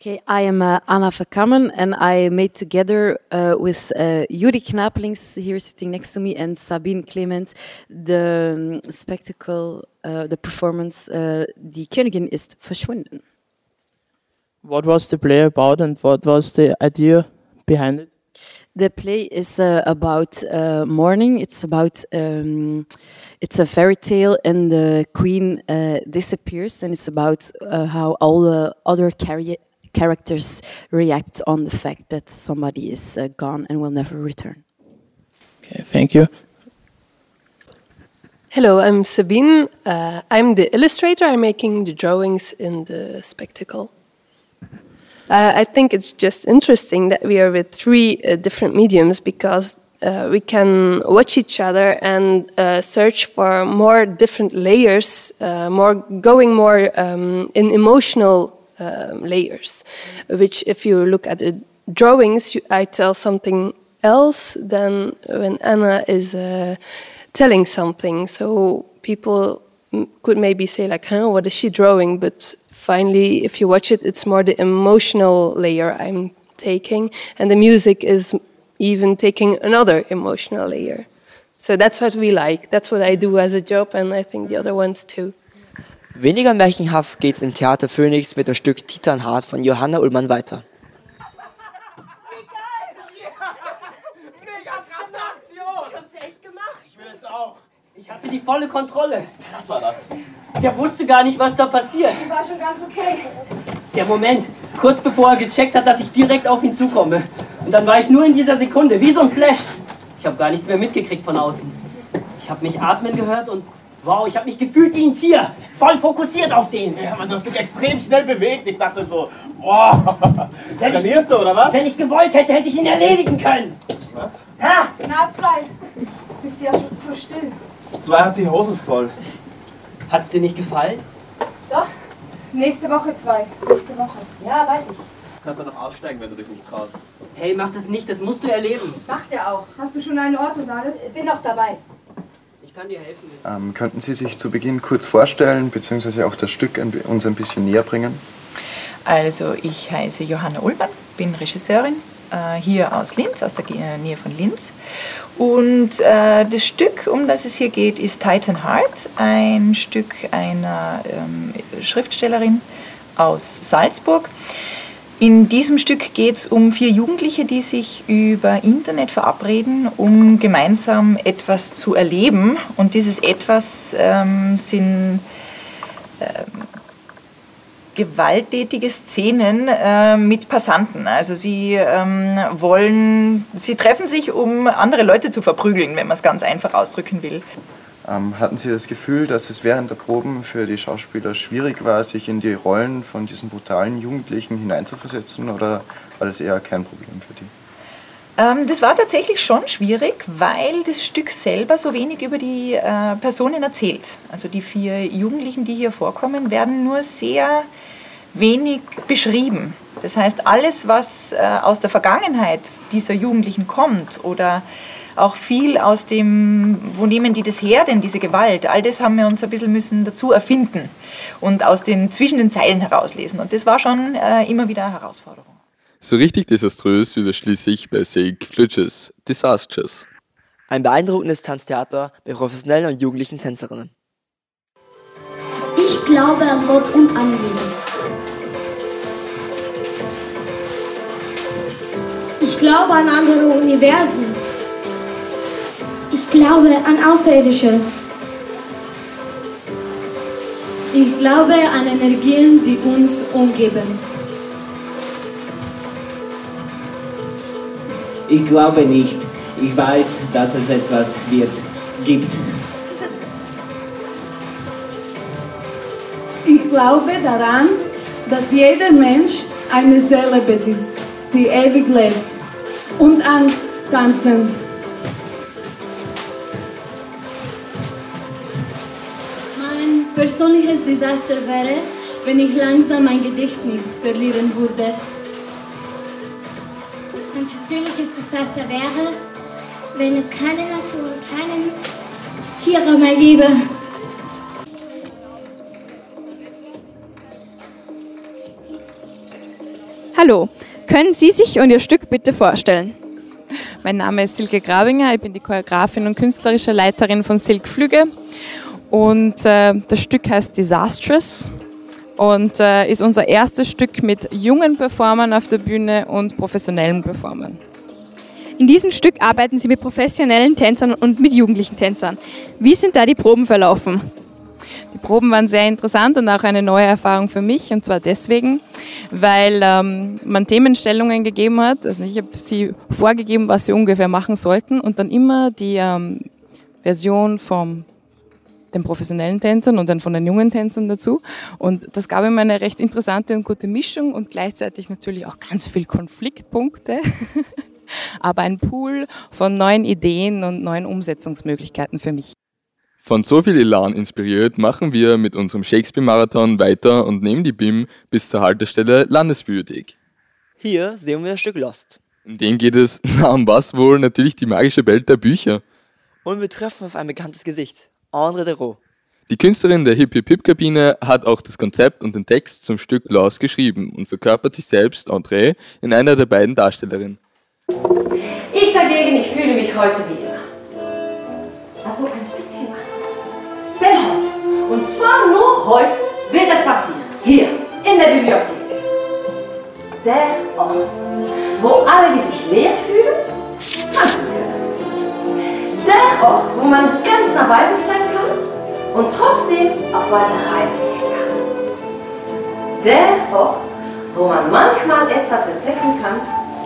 Okay, I am uh, Anna Verkammen and I made together uh, with uh, Juri Knaplings here sitting next to me and Sabine Clement the um, spectacle, uh, the performance uh, Die Königin ist verschwunden. What was the play about and what was the idea behind it? The play is uh, about uh, mourning. It's about um, it's a fairy tale, and the queen uh, disappears, and it's about uh, how all the other chari- characters react on the fact that somebody is uh, gone and will never return. Okay, thank you. Hello, I'm Sabine. Uh, I'm the illustrator. I'm making the drawings in the spectacle. Uh, I think it's just interesting that we are with three uh, different mediums because uh, we can watch each other and uh, search for more different layers, uh, more going more um, in emotional um, layers. Which, if you look at the drawings, you, I tell something else than when Anna is uh, telling something. So people could maybe say like, "Huh, what is she drawing?" But finally, if you watch it, it's more the emotional layer I'm taking, and the music is even taking another emotional layer. So that's what we like. That's what I do as a job, and I think the other ones too. Weniger märchenhaft geht's im Theater Phoenix mit dem Stück Titanhart von Johanna Ullmann weiter. Ich hatte die volle Kontrolle. Krass war das. Der wusste gar nicht, was da passiert. Die war schon ganz okay. Der Moment, kurz bevor er gecheckt hat, dass ich direkt auf ihn zukomme. Und dann war ich nur in dieser Sekunde, wie so ein Flash. Ich habe gar nichts mehr mitgekriegt von außen. Ich habe mich atmen gehört und wow, ich habe mich gefühlt wie ein Tier. Voll fokussiert auf den. Ja, man, du hast dich extrem schnell bewegt. Ich dachte so, boah, Wenn ich- trainierst du oder was? Wenn ich gewollt hätte, hätte ich ihn erledigen können. Was? Ha! Na, zwei. Bist ja schon so still. Zwei hat die Hosen voll. Hat's dir nicht gefallen? Doch. Nächste Woche zwei. Nächste Woche. Ja, weiß ich. Kannst du noch aussteigen, wenn du dich nicht traust. Hey, mach das nicht, das musst du erleben. Mach's ja auch. Hast du schon einen Ort und alles? Bin noch dabei. Ich kann dir helfen. Ähm, könnten Sie sich zu Beginn kurz vorstellen, beziehungsweise auch das Stück uns ein bisschen näher bringen? Also ich heiße Johanna Ullmann, bin Regisseurin äh, hier aus Linz, aus der äh, Nähe von Linz. Und äh, das Stück, um das es hier geht, ist Titan Heart, ein Stück einer ähm, Schriftstellerin, aus Salzburg. In diesem Stück geht es um vier Jugendliche, die sich über Internet verabreden, um gemeinsam etwas zu erleben. Und dieses Etwas ähm, sind ähm, gewalttätige Szenen äh, mit Passanten. Also sie ähm, wollen, sie treffen sich, um andere Leute zu verprügeln, wenn man es ganz einfach ausdrücken will. Ähm, hatten Sie das Gefühl, dass es während der Proben für die Schauspieler schwierig war, sich in die Rollen von diesen brutalen Jugendlichen hineinzuversetzen oder war das eher kein Problem für die? Ähm, das war tatsächlich schon schwierig, weil das Stück selber so wenig über die äh, Personen erzählt. Also die vier Jugendlichen, die hier vorkommen, werden nur sehr wenig beschrieben. Das heißt, alles, was äh, aus der Vergangenheit dieser Jugendlichen kommt oder auch viel aus dem, wo nehmen die das her denn, diese Gewalt, all das haben wir uns ein bisschen müssen dazu erfinden und aus den zwischen den Zeilen herauslesen. Und das war schon äh, immer wieder eine Herausforderung. So richtig desaströs wird es schließlich bei Sake Flitches, Disasters. Ein beeindruckendes Tanztheater mit professionellen und jugendlichen Tänzerinnen. Ich glaube an Gott und an Jesus. Ich glaube an andere Universen. Ich glaube an Außerirdische. Ich glaube an Energien, die uns umgeben. Ich glaube nicht. Ich weiß, dass es etwas wird, gibt. Ich glaube daran, dass jeder Mensch eine Seele besitzt, die ewig lebt und Angst tanzen. Mein persönliches Desaster wäre, wenn ich langsam mein Gedächtnis verlieren würde. Mein persönliches Desaster wäre, wenn es keine Natur und keine Tiere mehr gäbe. Hallo, können Sie sich und Ihr Stück bitte vorstellen? Mein Name ist Silke Grabinger, ich bin die Choreografin und künstlerische Leiterin von Silk Flüge und äh, das Stück heißt Disastrous und äh, ist unser erstes Stück mit jungen Performern auf der Bühne und professionellen Performern. In diesem Stück arbeiten Sie mit professionellen Tänzern und mit jugendlichen Tänzern. Wie sind da die Proben verlaufen? Proben waren sehr interessant und auch eine neue Erfahrung für mich. Und zwar deswegen, weil ähm, man Themenstellungen gegeben hat. Also ich habe sie vorgegeben, was sie ungefähr machen sollten und dann immer die ähm, Version vom den professionellen Tänzern und dann von den jungen Tänzern dazu. Und das gab ihm eine recht interessante und gute Mischung und gleichzeitig natürlich auch ganz viel Konfliktpunkte. Aber ein Pool von neuen Ideen und neuen Umsetzungsmöglichkeiten für mich. Von so viel Elan inspiriert machen wir mit unserem Shakespeare-Marathon weiter und nehmen die BIM bis zur Haltestelle Landesbibliothek. Hier sehen wir das Stück Lost. In dem geht es, na um was wohl, natürlich die magische Welt der Bücher. Und wir treffen auf ein bekanntes Gesicht, André Dero. Die Künstlerin der Hip Hip Hip Kabine hat auch das Konzept und den Text zum Stück Lost geschrieben und verkörpert sich selbst, André, in einer der beiden Darstellerinnen. Ich dagegen, ich fühle mich heute wie immer. Also ein. Denn heute, und zwar nur heute, wird es passieren. Hier, in der Bibliothek. Der Ort, wo alle, die sich leer fühlen, tanzen können. Der Ort, wo man ganz nah bei sich sein kann und trotzdem auf weite Reise gehen kann. Der Ort, wo man manchmal etwas entdecken kann,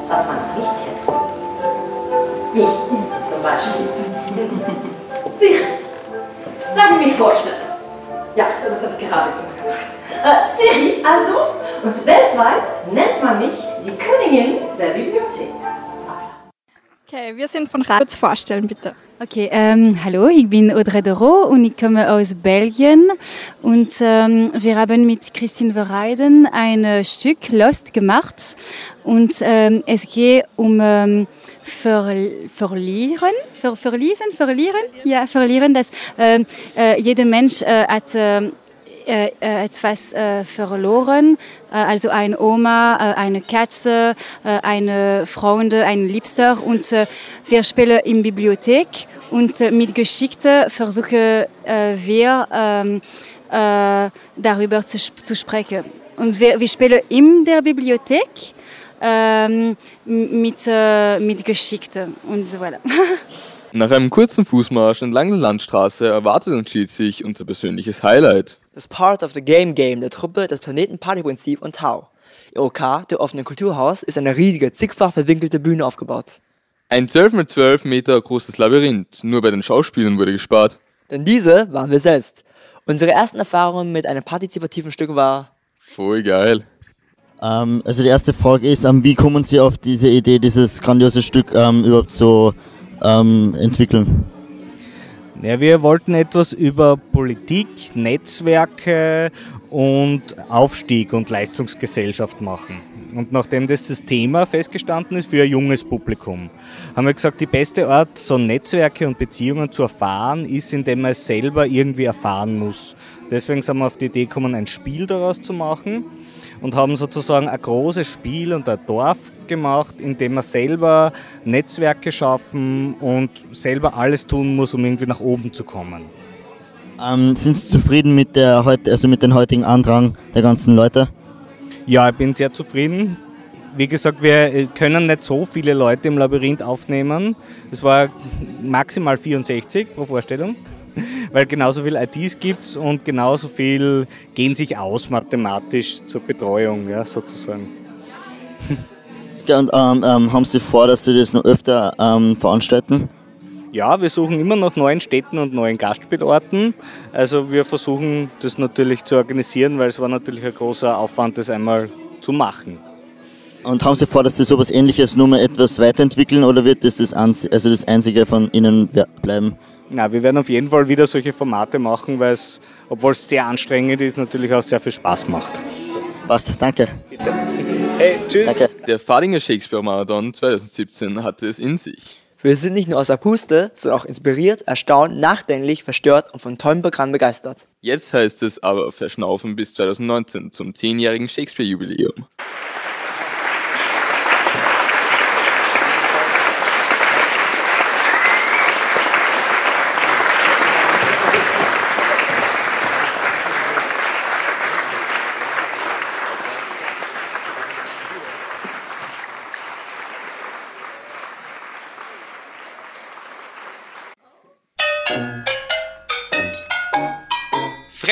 was man noch nicht kennt. Mich zum Beispiel. Sicher. Darf ich mich vorstellen? Ja, so das habe ich gerade gemacht. Äh, Siri also, und weltweit nennt man mich die Königin der Bibliothek. Okay, wir sind von Kurz vorstellen, bitte. Okay, ähm, hallo, ich bin Audrey Dero und ich komme aus Belgien. Und ähm, wir haben mit Christine Verheiden ein Stück Lost gemacht. Und ähm, es geht um ähm, ver verlieren, ver verließen, verlieren, ja, verlieren, dass ähm, äh, jeder Mensch äh, hat äh, äh, etwas äh, verloren, äh, also eine Oma, äh, eine Katze, äh, eine Freunde, ein Liebster. Und äh, wir spielen in Bibliothek. Und äh, mit Geschichte versuchen äh, wir ähm, äh, darüber zu, zu sprechen. Und wir, wir spielen in der Bibliothek ähm, mit, äh, mit Geschichte und so weiter. Nach einem kurzen Fußmarsch entlang der Landstraße erwartet uns schließlich unser persönliches Highlight. Das Part of the Game Game der Truppe des Planeten Partyprinzip und Tau. Im OK, der offenen Kulturhaus, ist eine riesige, zigfach verwinkelte Bühne aufgebaut. Ein 12 mit 12 Meter großes Labyrinth. Nur bei den Schauspielen wurde gespart. Denn diese waren wir selbst. Unsere ersten Erfahrungen mit einem partizipativen Stück war Voll geil. Ähm, also die erste Frage ist, ähm, wie kommen Sie auf diese Idee, dieses grandiose Stück ähm, überhaupt so ähm, entwickeln? Ja, wir wollten etwas über Politik, Netzwerke und Aufstieg und Leistungsgesellschaft machen. Und nachdem das das Thema festgestanden ist für ein junges Publikum, haben wir gesagt, die beste Art, so Netzwerke und Beziehungen zu erfahren, ist, indem man es selber irgendwie erfahren muss. Deswegen sind wir auf die Idee gekommen, ein Spiel daraus zu machen und haben sozusagen ein großes Spiel und ein Dorf gemacht, in dem man selber Netzwerke schaffen und selber alles tun muss, um irgendwie nach oben zu kommen. Ähm, sind Sie zufrieden mit, der, also mit dem heutigen Andrang der ganzen Leute? Ja, ich bin sehr zufrieden. Wie gesagt, wir können nicht so viele Leute im Labyrinth aufnehmen. Es war maximal 64 pro Vorstellung, weil genauso viel IDs gibt und genauso viel gehen sich aus mathematisch zur Betreuung, ja, sozusagen. Ja, und, ähm, ähm, haben Sie vor, dass Sie das noch öfter ähm, veranstalten? Ja, wir suchen immer nach neuen Städten und neuen Gastspielorten. Also wir versuchen das natürlich zu organisieren, weil es war natürlich ein großer Aufwand, das einmal zu machen. Und haben Sie vor, dass Sie sowas ähnliches nur mal etwas weiterentwickeln oder wird das das, also das einzige von Ihnen bleiben? Na, wir werden auf jeden Fall wieder solche Formate machen, weil es, obwohl es sehr anstrengend ist, natürlich auch sehr viel Spaß macht. Passt, danke. Bitte. Hey, tschüss. Danke. Der Fadinger Shakespeare Marathon 2017 hatte es in sich. Wir sind nicht nur aus der Puste, sondern auch inspiriert, erstaunt, nachdenklich, verstört und von tollem Programm begeistert. Jetzt heißt es aber verschnaufen bis 2019 zum 10-jährigen Shakespeare-Jubiläum.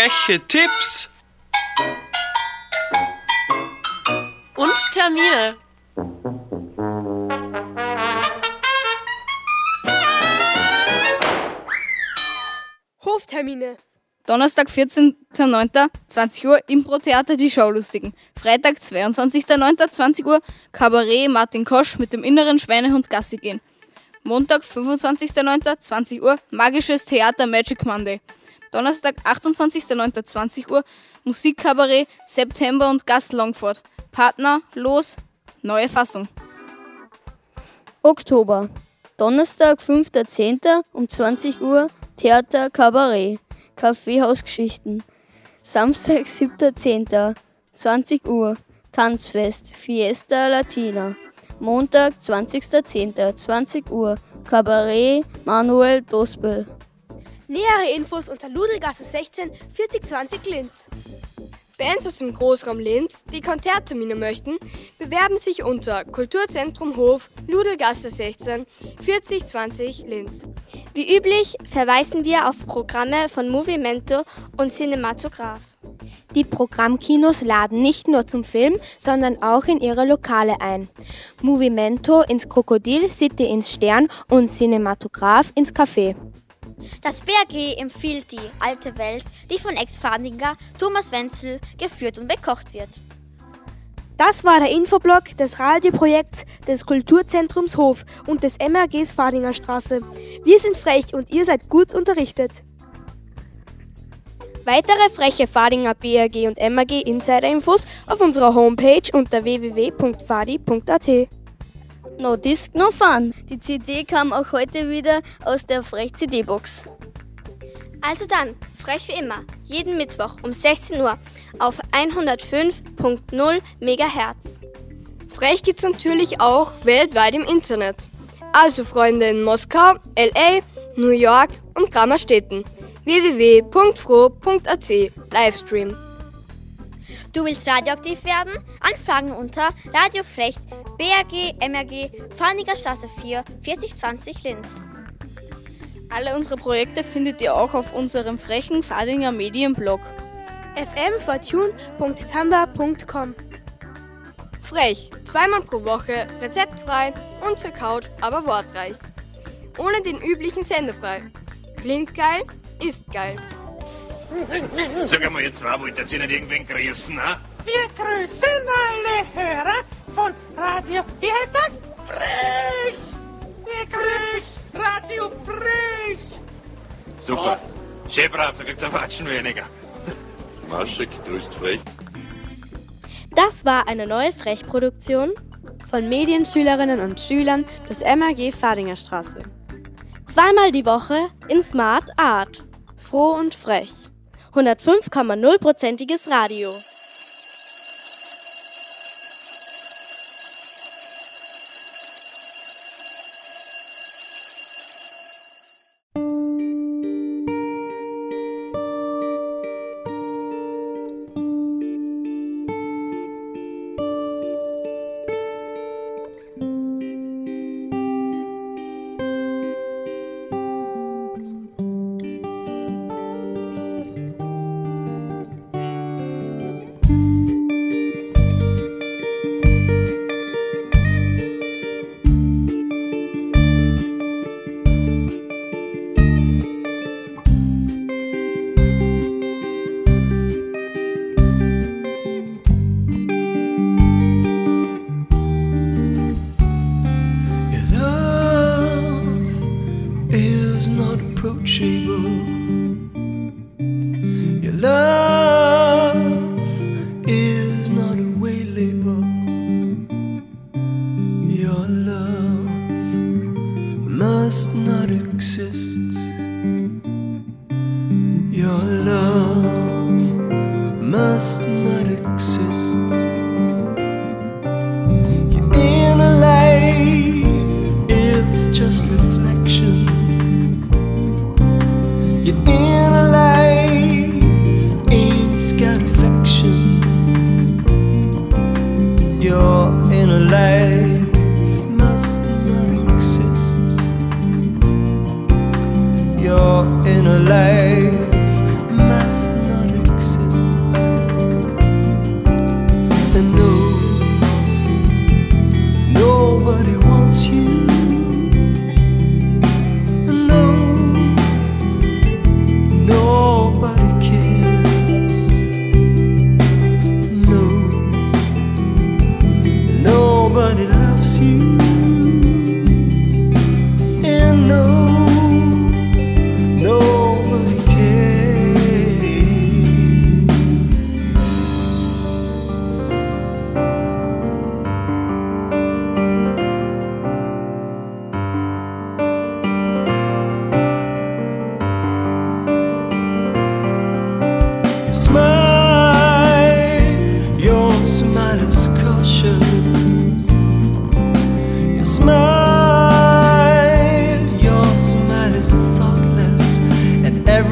Freche Tipps Und Termine. Hoftermine. Donnerstag, 14.09.20 Uhr, Impro-Theater Die Schaulustigen. Freitag, 22.09.20 Uhr, Kabarett Martin Kosch mit dem inneren Schweinehund Gassi gehen. Montag, 25.09.20 Uhr, Magisches Theater Magic Monday. Donnerstag, 28.09.20 Uhr, Musikkabarett September und Gast Longford. Partner, Los, neue Fassung. Oktober. Donnerstag, 5.10. um 20 Uhr Theater Kabarett, Kaffeehausgeschichten. Samstag, 7.10. 20 Uhr Tanzfest, Fiesta Latina. Montag, 20.10. 20 Uhr Kabarett Manuel Dospel. Nähere Infos unter Ludelgasse 16 4020 Linz. Bands aus dem Großraum Linz, die Konzerttermine möchten, bewerben sich unter Kulturzentrum Hof, Ludelgasse 16 4020 Linz. Wie üblich verweisen wir auf Programme von Movimento und Cinematograph. Die Programmkinos laden nicht nur zum Film, sondern auch in ihre Lokale ein. Movimento ins Krokodil, City ins Stern und Cinematograph ins Café. Das BRG empfiehlt die alte Welt, die von Ex-Fadinger Thomas Wenzel geführt und bekocht wird. Das war der Infoblog des Radioprojekts des Kulturzentrums Hof und des MRGs Fadinger Straße. Wir sind frech und ihr seid gut unterrichtet. Weitere freche Fadinger BRG und MRG Insider-Infos auf unserer Homepage unter www.fadi.at. No Disc, no Fun. Die CD kam auch heute wieder aus der Frech CD-Box. Also dann, frech wie immer, jeden Mittwoch um 16 Uhr auf 105.0 MHz. Frech gibt's natürlich auch weltweit im Internet. Also Freunde in Moskau, LA, New York und Grammerstädten. www.fro.at Livestream. Du willst radioaktiv werden? Anfragen unter Radio Frecht, BRG, MRG, Farniger Straße 4, 4020 Linz. Alle unsere Projekte findet ihr auch auf unserem frechen Fadinger Medienblog. fmfortune.tumblr.com Frech, zweimal pro Woche, rezeptfrei und zerkaut, aber wortreich. Ohne den üblichen Sendebrei. Klingt geil, ist geil. Sag mal, jetzt war, wollt ihr nicht irgendwen grüßen, ha? Wir grüßen alle Hörer von Radio, wie heißt das? Frisch! Wir grüßen Radio Frisch! Super. Schön brav, so kriegt's ein Watschen weniger. Maschek grüßt frech. Das war eine neue Frech-Produktion von Medienschülerinnen und Schülern des MAG Fadinger Straße. Zweimal die Woche in Smart Art. Froh und frech. 105,0%iges Radio.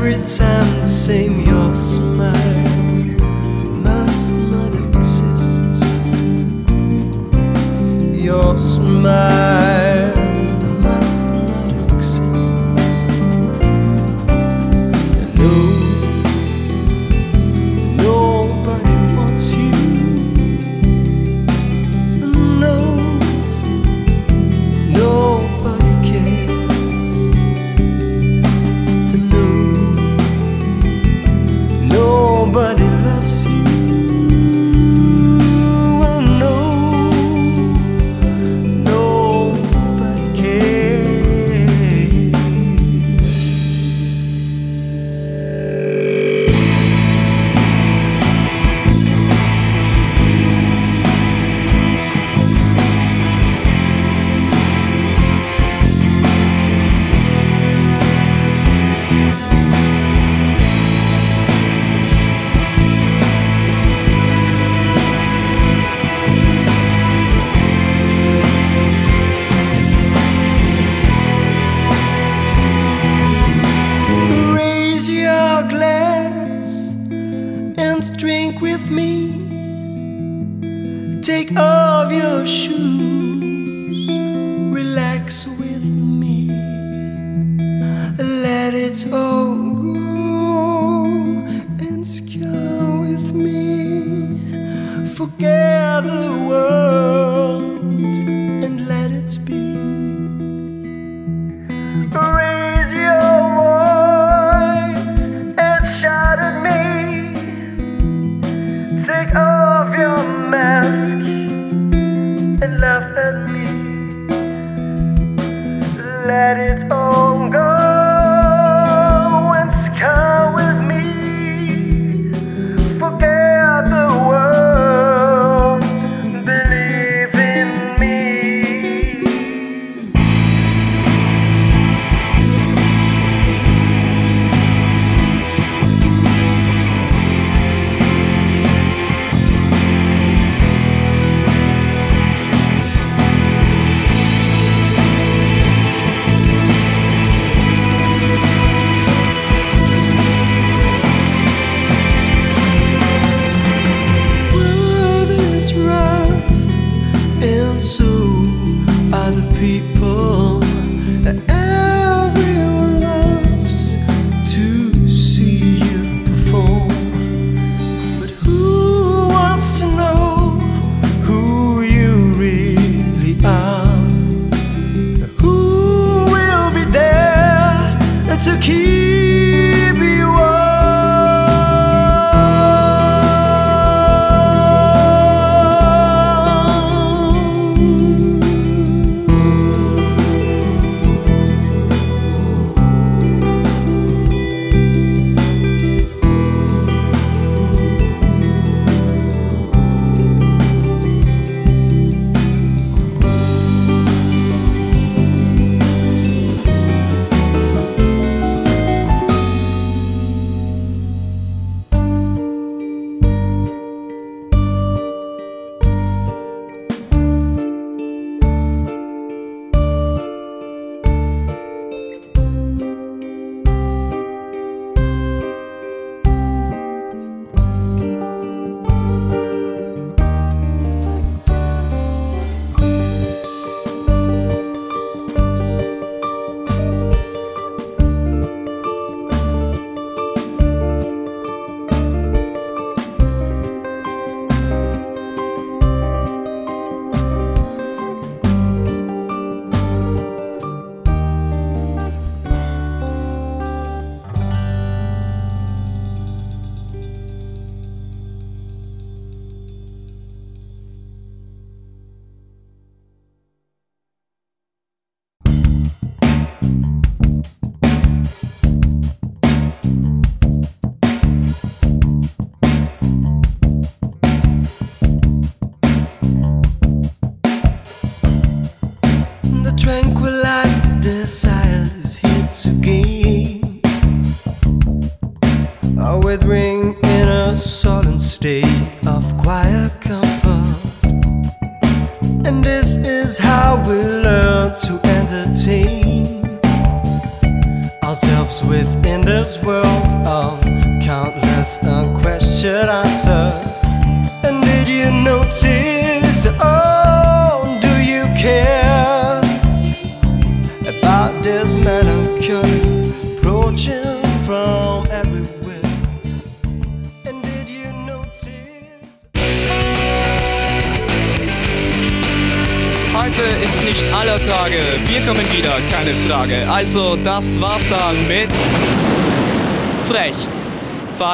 Every time the same. Your smile must not exist. Your smile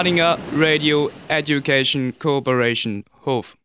Frech. Fadinger Radio Education Cooperation Hof.